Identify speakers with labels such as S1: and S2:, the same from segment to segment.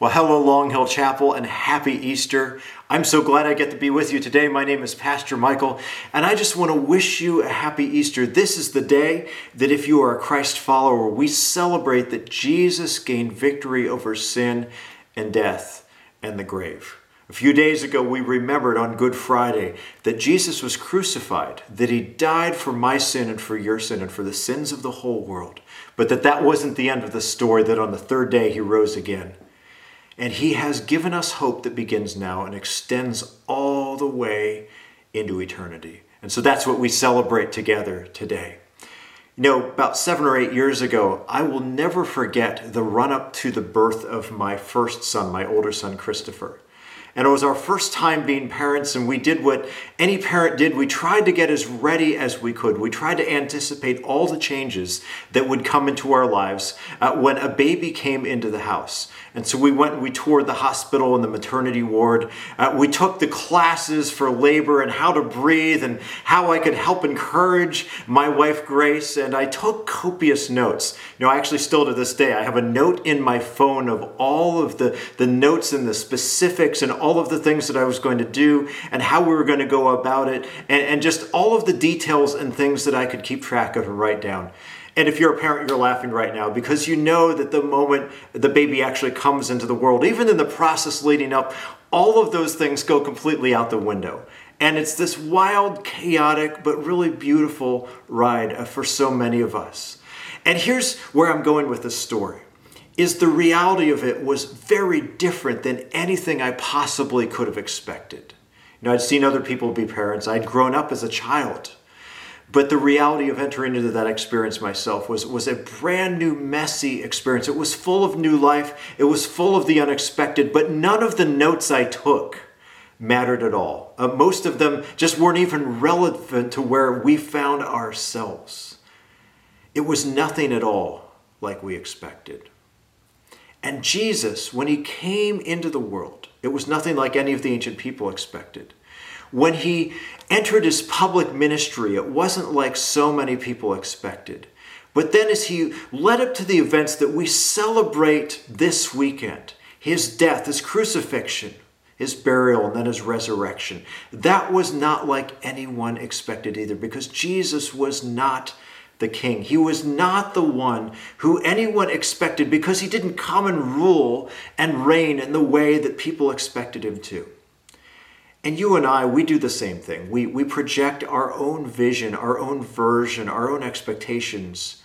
S1: Well, hello, Long Hill Chapel, and happy Easter. I'm so glad I get to be with you today. My name is Pastor Michael, and I just want to wish you a happy Easter. This is the day that, if you are a Christ follower, we celebrate that Jesus gained victory over sin and death and the grave. A few days ago, we remembered on Good Friday that Jesus was crucified, that he died for my sin and for your sin and for the sins of the whole world, but that that wasn't the end of the story, that on the third day he rose again. And He has given us hope that begins now and extends all the way into eternity. And so that's what we celebrate together today. You know, about seven or eight years ago, I will never forget the run up to the birth of my first son, my older son, Christopher. And it was our first time being parents, and we did what any parent did. We tried to get as ready as we could. We tried to anticipate all the changes that would come into our lives uh, when a baby came into the house. And so we went and we toured the hospital and the maternity ward. Uh, we took the classes for labor and how to breathe and how I could help encourage my wife, Grace. And I took copious notes. You know, I actually still to this day, I have a note in my phone of all of the, the notes and the specifics and all of the things that I was going to do and how we were going to go about it and, and just all of the details and things that I could keep track of and write down. And if you're a parent, you're laughing right now because you know that the moment the baby actually comes into the world, even in the process leading up, all of those things go completely out the window. And it's this wild, chaotic, but really beautiful ride for so many of us. And here's where I'm going with this story is the reality of it was very different than anything I possibly could have expected. You know, I'd seen other people be parents. I'd grown up as a child. But the reality of entering into that experience myself was, was a brand new, messy experience. It was full of new life, it was full of the unexpected, but none of the notes I took mattered at all. Uh, most of them just weren't even relevant to where we found ourselves. It was nothing at all like we expected. And Jesus, when he came into the world, it was nothing like any of the ancient people expected. When he entered his public ministry, it wasn't like so many people expected. But then, as he led up to the events that we celebrate this weekend his death, his crucifixion, his burial, and then his resurrection that was not like anyone expected either, because Jesus was not the king. He was not the one who anyone expected because he didn't come and rule and reign in the way that people expected him to. And you and I, we do the same thing. We, we project our own vision, our own version, our own expectations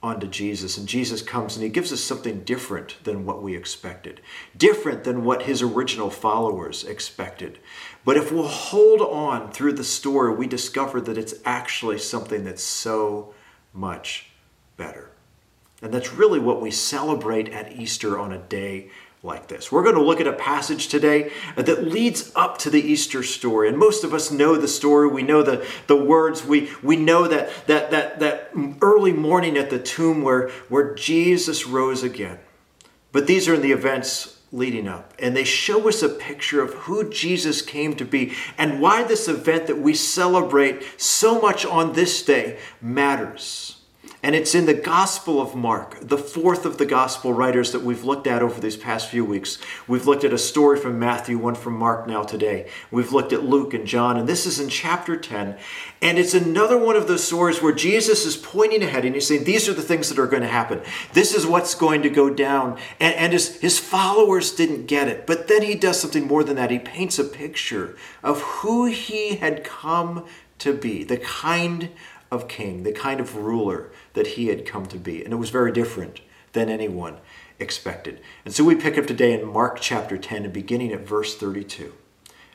S1: onto Jesus. And Jesus comes and he gives us something different than what we expected, different than what his original followers expected. But if we'll hold on through the story, we discover that it's actually something that's so much better. And that's really what we celebrate at Easter on a day like this. We're going to look at a passage today that leads up to the Easter story. And most of us know the story. We know the, the words. We, we know that, that, that, that early morning at the tomb where, where Jesus rose again. But these are in the events leading up. And they show us a picture of who Jesus came to be and why this event that we celebrate so much on this day matters. And it's in the Gospel of Mark, the fourth of the Gospel writers that we've looked at over these past few weeks. We've looked at a story from Matthew, one from Mark now today. We've looked at Luke and John, and this is in chapter 10. And it's another one of those stories where Jesus is pointing ahead and he's saying, These are the things that are going to happen. This is what's going to go down. And, and his, his followers didn't get it. But then he does something more than that. He paints a picture of who he had come to be, the kind of king, the kind of ruler that he had come to be. And it was very different than anyone expected. And so we pick up today in Mark chapter 10 and beginning at verse 32.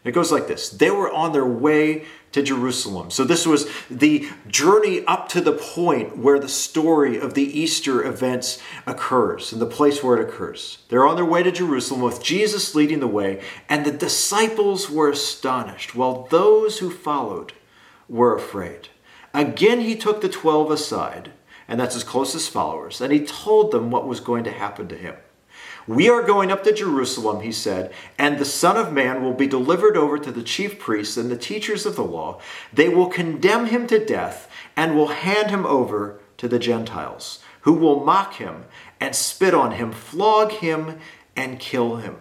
S1: And it goes like this They were on their way to Jerusalem. So this was the journey up to the point where the story of the Easter events occurs and the place where it occurs. They're on their way to Jerusalem with Jesus leading the way, and the disciples were astonished, while those who followed were afraid. Again, he took the twelve aside, and that's his closest followers, and he told them what was going to happen to him. We are going up to Jerusalem, he said, and the Son of Man will be delivered over to the chief priests and the teachers of the law. They will condemn him to death and will hand him over to the Gentiles, who will mock him and spit on him, flog him, and kill him.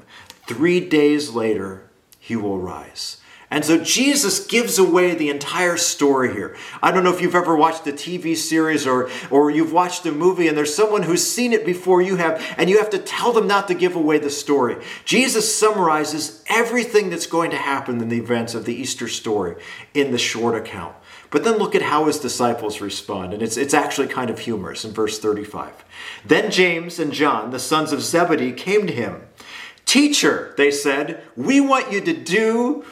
S1: Three days later, he will rise. And so Jesus gives away the entire story here. I don't know if you've ever watched a TV series or, or you've watched a movie and there's someone who's seen it before you have, and you have to tell them not to give away the story. Jesus summarizes everything that's going to happen in the events of the Easter story in the short account. But then look at how his disciples respond, and it's, it's actually kind of humorous in verse 35. Then James and John, the sons of Zebedee, came to him. Teacher, they said, we want you to do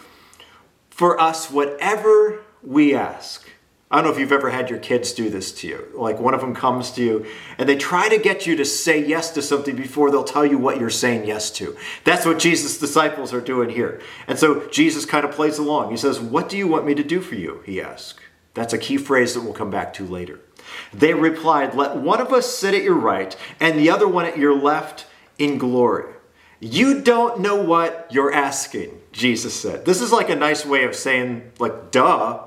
S1: for us whatever we ask. I don't know if you've ever had your kids do this to you. Like one of them comes to you and they try to get you to say yes to something before they'll tell you what you're saying yes to. That's what Jesus' disciples are doing here. And so Jesus kind of plays along. He says, What do you want me to do for you? He asks. That's a key phrase that we'll come back to later. They replied, Let one of us sit at your right and the other one at your left in glory. You don't know what you're asking, Jesus said. This is like a nice way of saying, like, duh.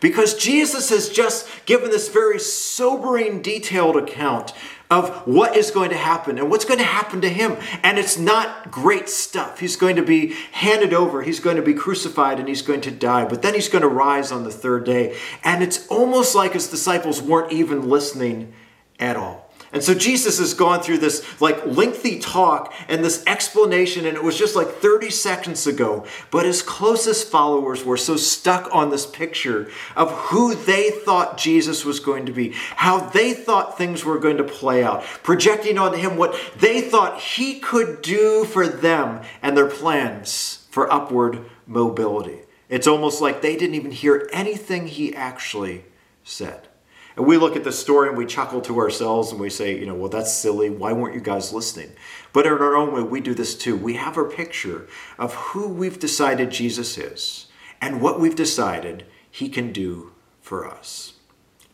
S1: Because Jesus has just given this very sobering, detailed account of what is going to happen and what's going to happen to him. And it's not great stuff. He's going to be handed over, he's going to be crucified, and he's going to die. But then he's going to rise on the third day. And it's almost like his disciples weren't even listening at all. And so Jesus has gone through this like lengthy talk and this explanation, and it was just like 30 seconds ago. But his closest followers were so stuck on this picture of who they thought Jesus was going to be, how they thought things were going to play out, projecting on him what they thought he could do for them and their plans for upward mobility. It's almost like they didn't even hear anything he actually said. And we look at the story and we chuckle to ourselves and we say, you know, well, that's silly. Why weren't you guys listening? But in our own way, we do this too. We have a picture of who we've decided Jesus is and what we've decided he can do for us.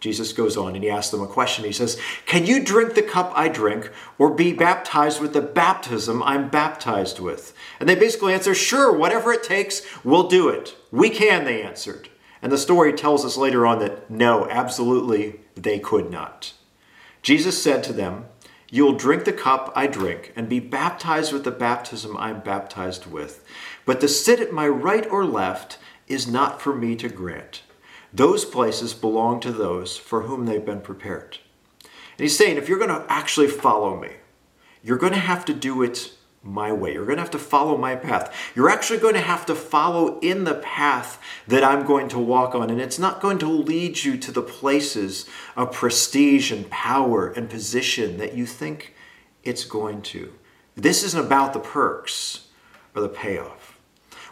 S1: Jesus goes on and he asks them a question. He says, Can you drink the cup I drink or be baptized with the baptism I'm baptized with? And they basically answer, Sure, whatever it takes, we'll do it. We can, they answered. And the story tells us later on that no, absolutely, they could not. Jesus said to them, You'll drink the cup I drink and be baptized with the baptism I'm baptized with. But to sit at my right or left is not for me to grant. Those places belong to those for whom they've been prepared. And he's saying, if you're going to actually follow me, you're going to have to do it my way. You're going to have to follow my path. You're actually going to have to follow in the path that I'm going to walk on. And it's not going to lead you to the places of prestige and power and position that you think it's going to. This isn't about the perks or the payoff.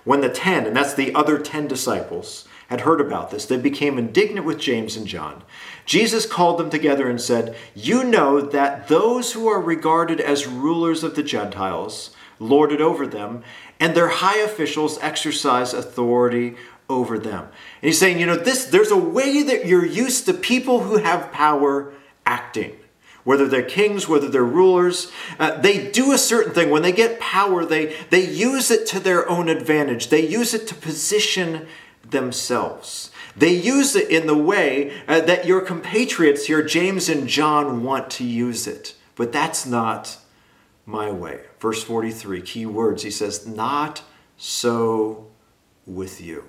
S1: When the 10, and that's the other 10 disciples, had heard about this, they became indignant with James and John. Jesus called them together and said, You know that those who are regarded as rulers of the Gentiles lord it over them, and their high officials exercise authority over them. And he's saying, you know, this there's a way that you're used to people who have power acting. Whether they're kings, whether they're rulers, uh, they do a certain thing. When they get power, they, they use it to their own advantage. They use it to position themselves. They use it in the way uh, that your compatriots here, James and John, want to use it. But that's not my way. Verse 43, key words. He says, Not so with you.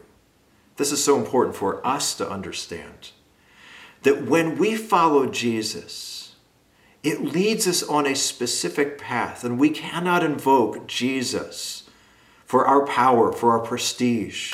S1: This is so important for us to understand that when we follow Jesus, it leads us on a specific path, and we cannot invoke Jesus for our power, for our prestige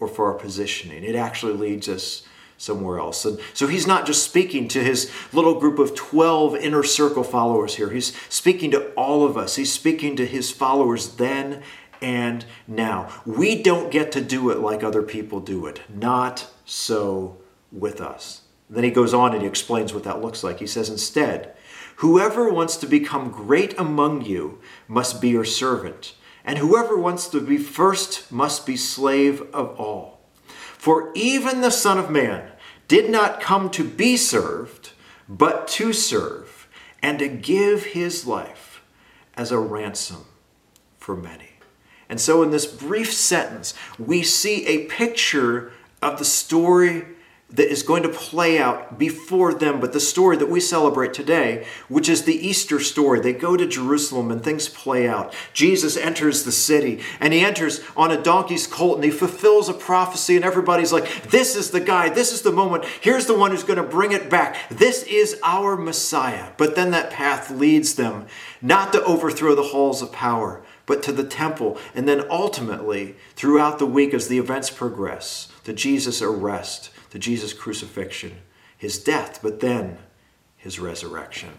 S1: or for our positioning. It actually leads us somewhere else. And so he's not just speaking to his little group of 12 inner circle followers here. He's speaking to all of us. He's speaking to his followers then and now. We don't get to do it like other people do it. Not so with us. Then he goes on and he explains what that looks like. He says, instead, whoever wants to become great among you must be your servant and whoever wants to be first must be slave of all. For even the Son of Man did not come to be served, but to serve, and to give his life as a ransom for many. And so, in this brief sentence, we see a picture of the story that is going to play out before them, but the story that we celebrate today, which is the Easter story. They go to Jerusalem and things play out. Jesus enters the city and he enters on a donkey's colt and he fulfills a prophecy, and everybody's like, This is the guy, this is the moment, here's the one who's going to bring it back. This is our Messiah. But then that path leads them not to overthrow the halls of power, but to the temple, and then ultimately, throughout the week as the events progress, to Jesus' arrest to Jesus' crucifixion, his death, but then his resurrection.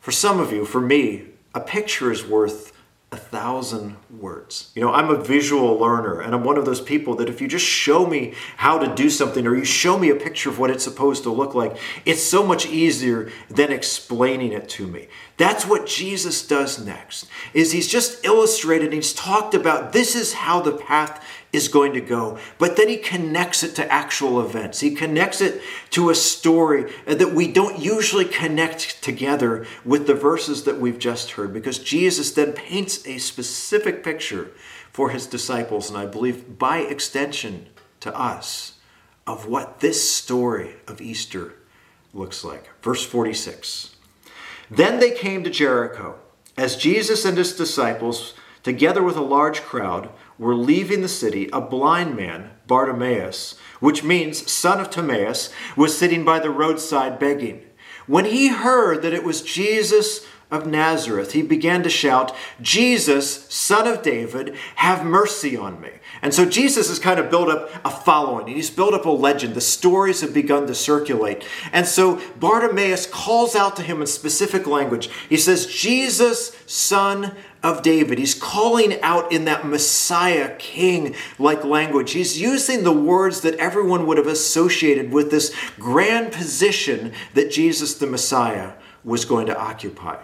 S1: For some of you, for me, a picture is worth a thousand words. You know, I'm a visual learner, and I'm one of those people that if you just show me how to do something or you show me a picture of what it's supposed to look like, it's so much easier than explaining it to me. That's what Jesus does next. Is he's just illustrated, he's talked about this is how the path is going to go. But then he connects it to actual events. He connects it to a story that we don't usually connect together with the verses that we've just heard because Jesus then paints a specific picture for his disciples, and I believe by extension to us, of what this story of Easter looks like. Verse 46 Then they came to Jericho. As Jesus and his disciples, together with a large crowd, were leaving the city, a blind man, Bartimaeus, which means son of Timaeus, was sitting by the roadside begging. When he heard that it was Jesus of Nazareth, he began to shout, Jesus, son of David, have mercy on me. And so Jesus has kind of built up a following. He's built up a legend. The stories have begun to circulate. And so Bartimaeus calls out to him in specific language. He says, Jesus, son of David. He's calling out in that Messiah King like language. He's using the words that everyone would have associated with this grand position that Jesus the Messiah was going to occupy.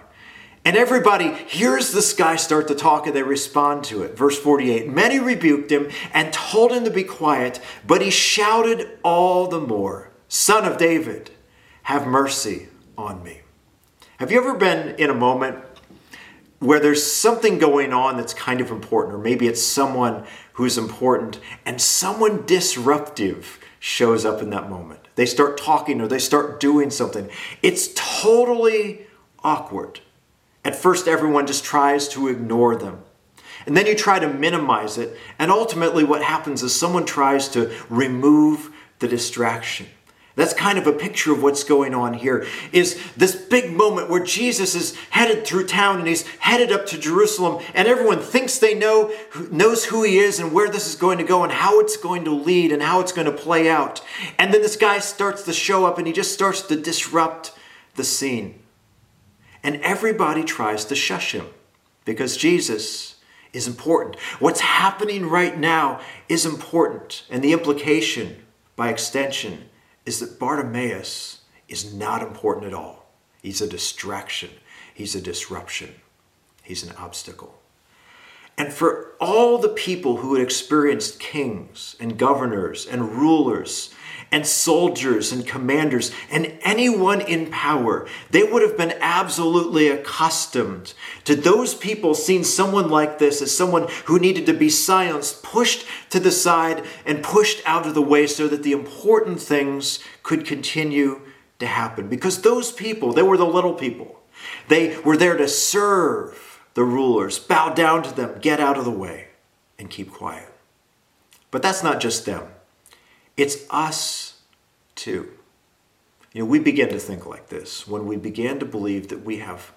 S1: And everybody hears this guy start to talk and they respond to it. Verse 48 Many rebuked him and told him to be quiet, but he shouted all the more, Son of David, have mercy on me. Have you ever been in a moment where there's something going on that's kind of important, or maybe it's someone who's important, and someone disruptive shows up in that moment? They start talking or they start doing something. It's totally awkward. At first, everyone just tries to ignore them. And then you try to minimize it. And ultimately, what happens is someone tries to remove the distraction. That's kind of a picture of what's going on here is this big moment where Jesus is headed through town and he's headed up to Jerusalem and everyone thinks they know knows who he is and where this is going to go and how it's going to lead and how it's going to play out. And then this guy starts to show up and he just starts to disrupt the scene. And everybody tries to shush him because Jesus is important. What's happening right now is important. And the implication, by extension, is that Bartimaeus is not important at all. He's a distraction, he's a disruption, he's an obstacle. And for all the people who had experienced kings and governors and rulers and soldiers and commanders and anyone in power, they would have been absolutely accustomed to those people seeing someone like this as someone who needed to be silenced, pushed to the side, and pushed out of the way so that the important things could continue to happen. Because those people, they were the little people, they were there to serve the rulers, bow down to them, get out of the way, and keep quiet. But that's not just them. It's us too. You know, we begin to think like this when we begin to believe that we have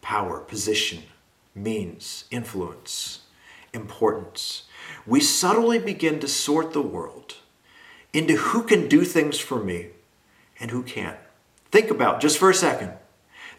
S1: power, position, means, influence, importance. We subtly begin to sort the world into who can do things for me and who can't. Think about just for a second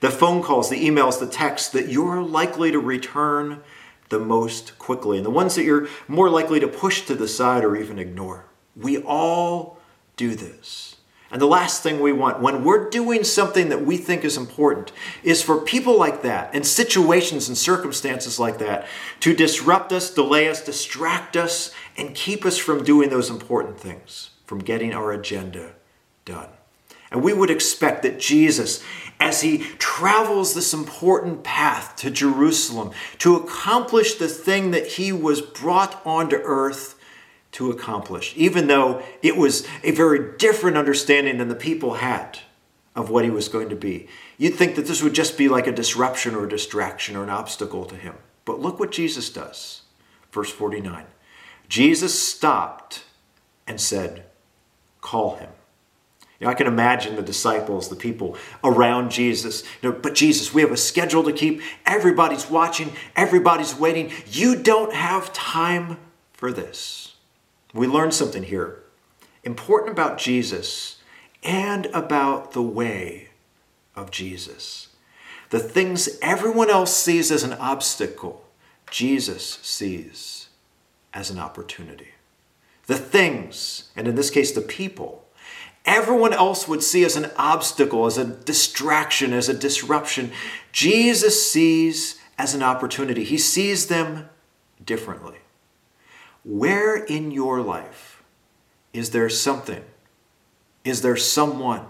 S1: the phone calls, the emails, the texts that you're likely to return the most quickly and the ones that you're more likely to push to the side or even ignore. We all do this. And the last thing we want when we're doing something that we think is important is for people like that and situations and circumstances like that to disrupt us, delay us, distract us, and keep us from doing those important things, from getting our agenda done. And we would expect that Jesus, as he travels this important path to Jerusalem to accomplish the thing that he was brought onto earth to accomplish, even though it was a very different understanding than the people had of what he was going to be. You'd think that this would just be like a disruption or a distraction or an obstacle to him. But look what Jesus does. Verse 49 Jesus stopped and said, Call him. You know, I can imagine the disciples, the people around Jesus. You know, but Jesus, we have a schedule to keep. Everybody's watching, everybody's waiting. You don't have time for this. We learn something here important about Jesus and about the way of Jesus. The things everyone else sees as an obstacle, Jesus sees as an opportunity. The things, and in this case, the people, everyone else would see as an obstacle, as a distraction, as a disruption, Jesus sees as an opportunity. He sees them differently. Where in your life is there something, is there someone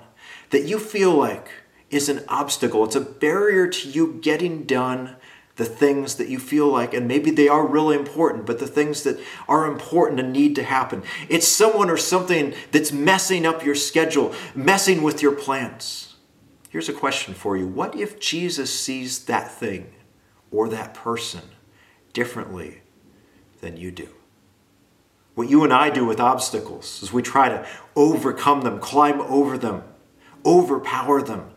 S1: that you feel like is an obstacle? It's a barrier to you getting done the things that you feel like, and maybe they are really important, but the things that are important and need to happen. It's someone or something that's messing up your schedule, messing with your plans. Here's a question for you What if Jesus sees that thing or that person differently than you do? What you and I do with obstacles is we try to overcome them, climb over them, overpower them,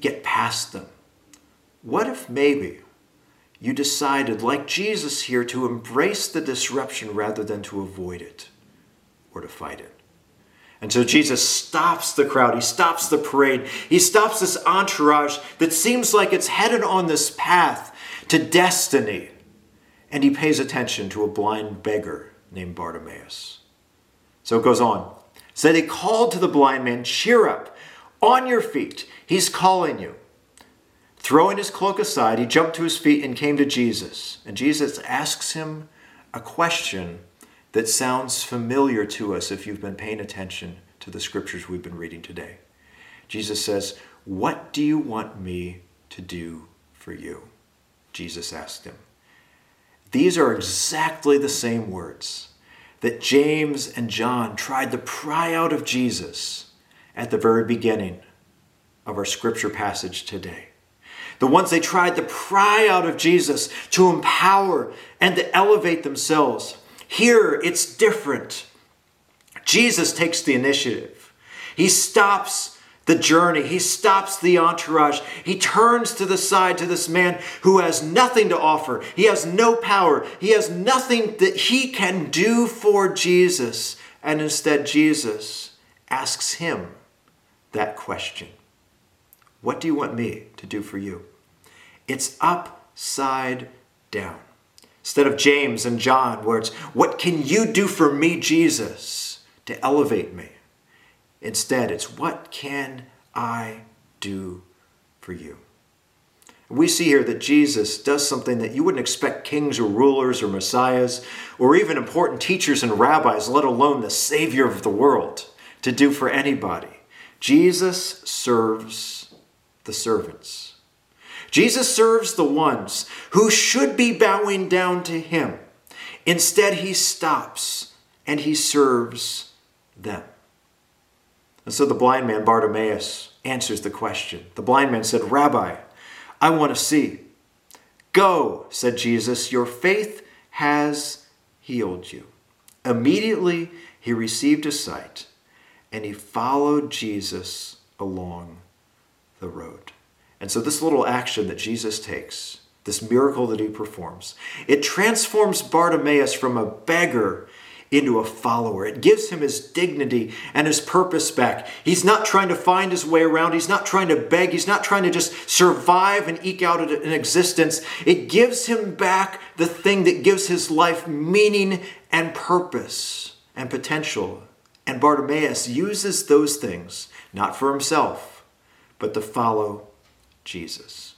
S1: get past them. What if maybe you decided, like Jesus here, to embrace the disruption rather than to avoid it or to fight it. And so Jesus stops the crowd, he stops the parade, he stops this entourage that seems like it's headed on this path to destiny. And he pays attention to a blind beggar named Bartimaeus. So it goes on. So they called to the blind man, Cheer up, on your feet, he's calling you. Throwing his cloak aside, he jumped to his feet and came to Jesus. And Jesus asks him a question that sounds familiar to us if you've been paying attention to the scriptures we've been reading today. Jesus says, What do you want me to do for you? Jesus asked him. These are exactly the same words that James and John tried to pry out of Jesus at the very beginning of our scripture passage today the ones they tried to pry out of Jesus to empower and to elevate themselves. Here, it's different. Jesus takes the initiative. He stops the journey, he stops the entourage. He turns to the side to this man who has nothing to offer. He has no power. He has nothing that he can do for Jesus. And instead, Jesus asks him that question What do you want me to do for you? It's upside down. Instead of James and John, where it's, What can you do for me, Jesus, to elevate me? Instead, it's, What can I do for you? We see here that Jesus does something that you wouldn't expect kings or rulers or messiahs or even important teachers and rabbis, let alone the Savior of the world, to do for anybody. Jesus serves the servants. Jesus serves the ones who should be bowing down to him. Instead, he stops and he serves them. And so the blind man, Bartimaeus, answers the question. The blind man said, Rabbi, I want to see. Go, said Jesus, your faith has healed you. Immediately he received his sight and he followed Jesus along the road. And so, this little action that Jesus takes, this miracle that he performs, it transforms Bartimaeus from a beggar into a follower. It gives him his dignity and his purpose back. He's not trying to find his way around. He's not trying to beg. He's not trying to just survive and eke out an existence. It gives him back the thing that gives his life meaning and purpose and potential. And Bartimaeus uses those things, not for himself, but to follow Jesus.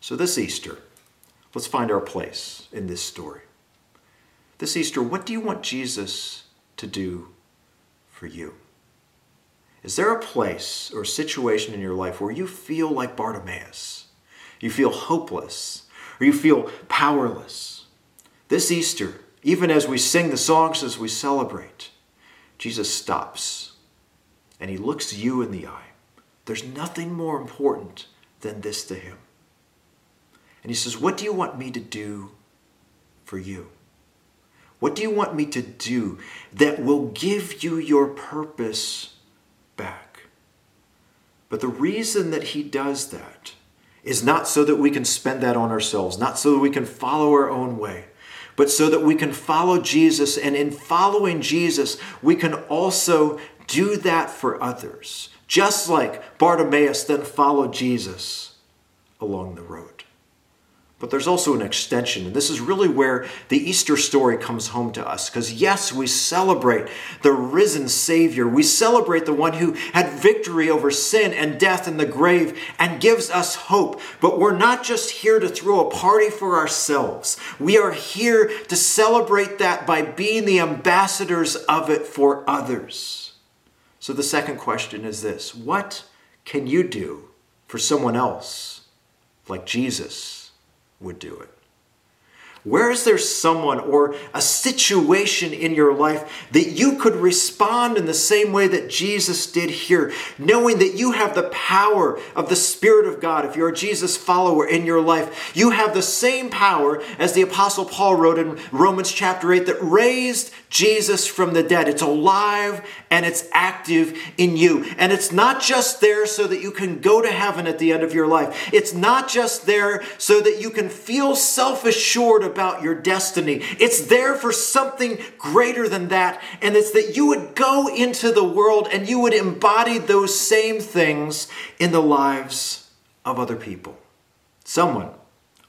S1: So this Easter, let's find our place in this story. This Easter, what do you want Jesus to do for you? Is there a place or situation in your life where you feel like Bartimaeus? You feel hopeless or you feel powerless? This Easter, even as we sing the songs, as we celebrate, Jesus stops and he looks you in the eye. There's nothing more important than this to him. And he says, What do you want me to do for you? What do you want me to do that will give you your purpose back? But the reason that he does that is not so that we can spend that on ourselves, not so that we can follow our own way, but so that we can follow Jesus. And in following Jesus, we can also do that for others, just like Bartimaeus then followed Jesus along the road. But there's also an extension, and this is really where the Easter story comes home to us. Because, yes, we celebrate the risen Savior. We celebrate the one who had victory over sin and death and the grave and gives us hope. But we're not just here to throw a party for ourselves. We are here to celebrate that by being the ambassadors of it for others. So, the second question is this What can you do for someone else like Jesus? Would do it? Where is there someone or a situation in your life that you could respond in the same way that Jesus did here, knowing that you have the power of the Spirit of God? If you're a Jesus follower in your life, you have the same power as the Apostle Paul wrote in Romans chapter 8 that raised Jesus from the dead. It's alive and it's active in you. And it's not just there so that you can go to heaven at the end of your life, it's not just there so that you can feel self assured about your destiny. It's there for something greater than that. And it's that you would go into the world and you would embody those same things in the lives of other people. Someone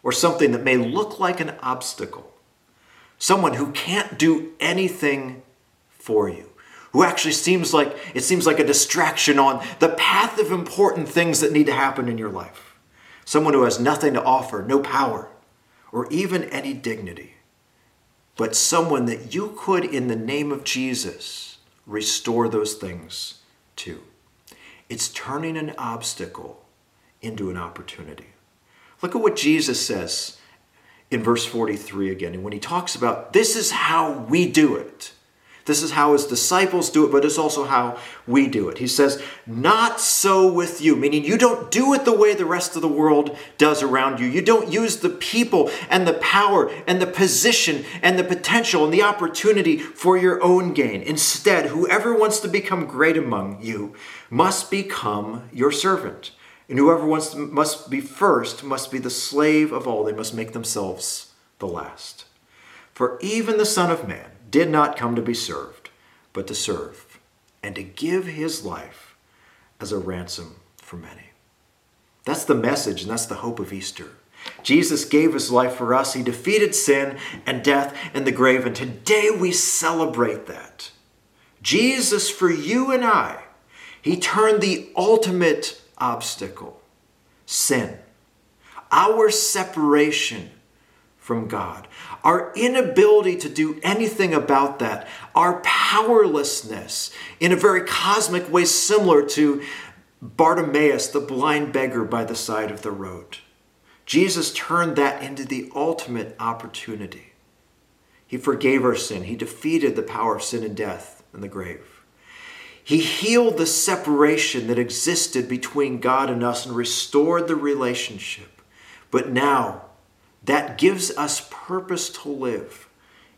S1: or something that may look like an obstacle someone who can't do anything for you who actually seems like it seems like a distraction on the path of important things that need to happen in your life someone who has nothing to offer no power or even any dignity but someone that you could in the name of Jesus restore those things to it's turning an obstacle into an opportunity look at what Jesus says in verse 43 again. And when he talks about this is how we do it, this is how his disciples do it, but it's also how we do it. He says, Not so with you, meaning you don't do it the way the rest of the world does around you. You don't use the people and the power and the position and the potential and the opportunity for your own gain. Instead, whoever wants to become great among you must become your servant. And whoever wants to, must be first must be the slave of all. They must make themselves the last. For even the Son of Man did not come to be served, but to serve, and to give his life as a ransom for many. That's the message, and that's the hope of Easter. Jesus gave his life for us. He defeated sin and death and the grave, and today we celebrate that. Jesus, for you and I, he turned the ultimate obstacle sin, our separation from God, our inability to do anything about that, our powerlessness in a very cosmic way, similar to Bartimaeus, the blind beggar by the side of the road. Jesus turned that into the ultimate opportunity. He forgave our sin. He defeated the power of sin and death and the grave. He healed the separation that existed between God and us and restored the relationship. But now, that gives us purpose to live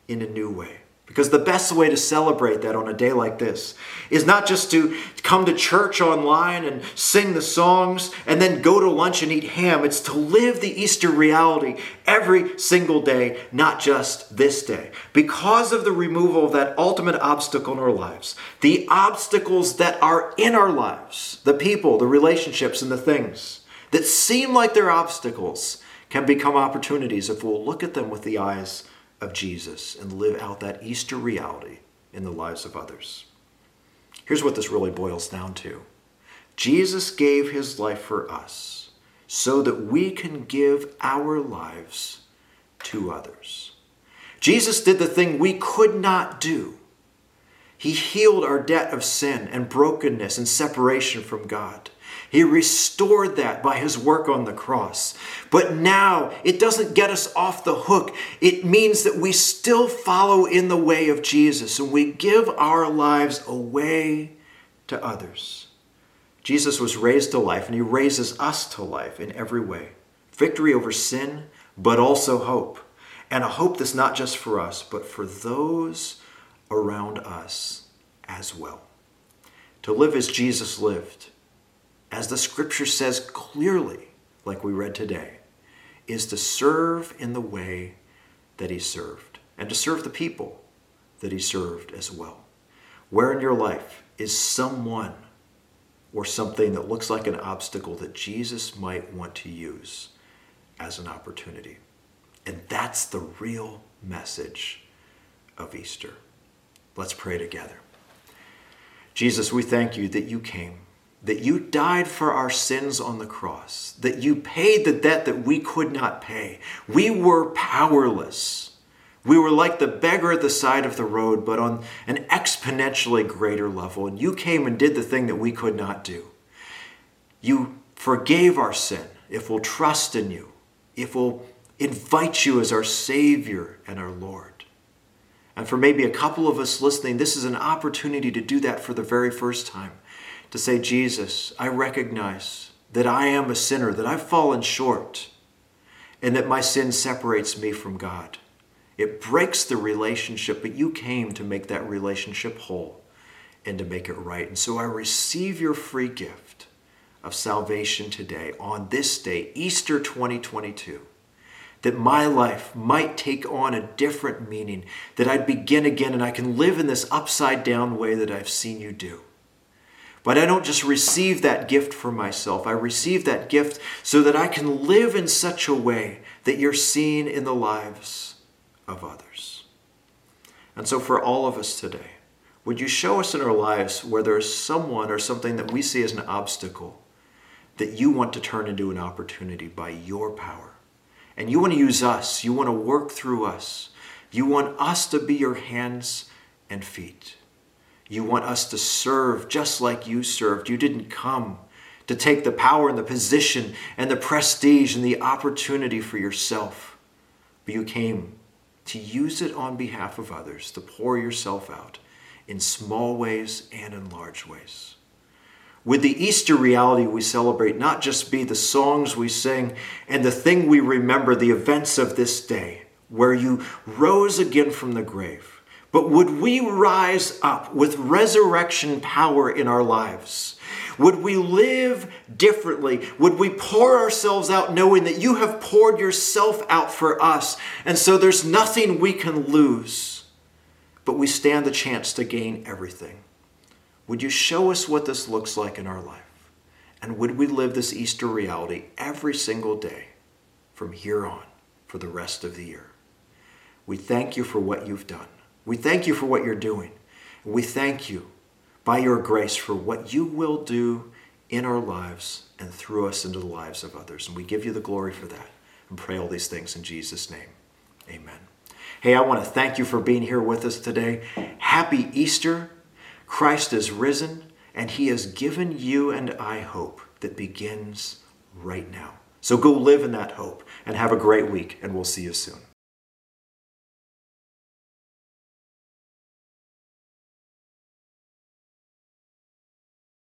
S1: in a new way. Because the best way to celebrate that on a day like this is not just to come to church online and sing the songs and then go to lunch and eat ham. It's to live the Easter reality every single day, not just this day. Because of the removal of that ultimate obstacle in our lives, the obstacles that are in our lives, the people, the relationships, and the things that seem like they're obstacles can become opportunities if we'll look at them with the eyes of Jesus and live out that Easter reality in the lives of others. Here's what this really boils down to Jesus gave his life for us so that we can give our lives to others. Jesus did the thing we could not do. He healed our debt of sin and brokenness and separation from God. He restored that by his work on the cross. But now it doesn't get us off the hook. It means that we still follow in the way of Jesus and we give our lives away to others. Jesus was raised to life and he raises us to life in every way victory over sin, but also hope. And a hope that's not just for us, but for those around us as well. To live as Jesus lived, as the scripture says clearly, like we read today, is to serve in the way that he served and to serve the people that he served as well. Where in your life is someone or something that looks like an obstacle that Jesus might want to use as an opportunity? And that's the real message of Easter. Let's pray together. Jesus, we thank you that you came, that you died for our sins on the cross, that you paid the debt that we could not pay. We were powerless. We were like the beggar at the side of the road, but on an exponentially greater level. And you came and did the thing that we could not do. You forgave our sin if we'll trust in you, if we'll invite you as our Savior and our Lord. And for maybe a couple of us listening, this is an opportunity to do that for the very first time. To say, Jesus, I recognize that I am a sinner, that I've fallen short, and that my sin separates me from God. It breaks the relationship, but you came to make that relationship whole and to make it right. And so I receive your free gift of salvation today on this day, Easter 2022 that my life might take on a different meaning, that I'd begin again and I can live in this upside down way that I've seen you do. But I don't just receive that gift for myself. I receive that gift so that I can live in such a way that you're seen in the lives of others. And so, for all of us today, would you show us in our lives where there's someone or something that we see as an obstacle that you want to turn into an opportunity by your power? And you want to use us. You want to work through us. You want us to be your hands and feet. You want us to serve just like you served. You didn't come to take the power and the position and the prestige and the opportunity for yourself, but you came to use it on behalf of others, to pour yourself out in small ways and in large ways. Would the Easter reality we celebrate not just be the songs we sing and the thing we remember, the events of this day, where you rose again from the grave, but would we rise up with resurrection power in our lives? Would we live differently? Would we pour ourselves out knowing that you have poured yourself out for us? And so there's nothing we can lose, but we stand the chance to gain everything. Would you show us what this looks like in our life? And would we live this Easter reality every single day from here on for the rest of the year? We thank you for what you've done. We thank you for what you're doing. We thank you by your grace for what you will do in our lives and through us into the lives of others. And we give you the glory for that and pray all these things in Jesus' name. Amen. Hey, I want to thank you for being here with us today. Happy Easter. Christ is risen, and he has given you and I hope that begins right now. So go live in that hope and have a great week, and we'll see you soon.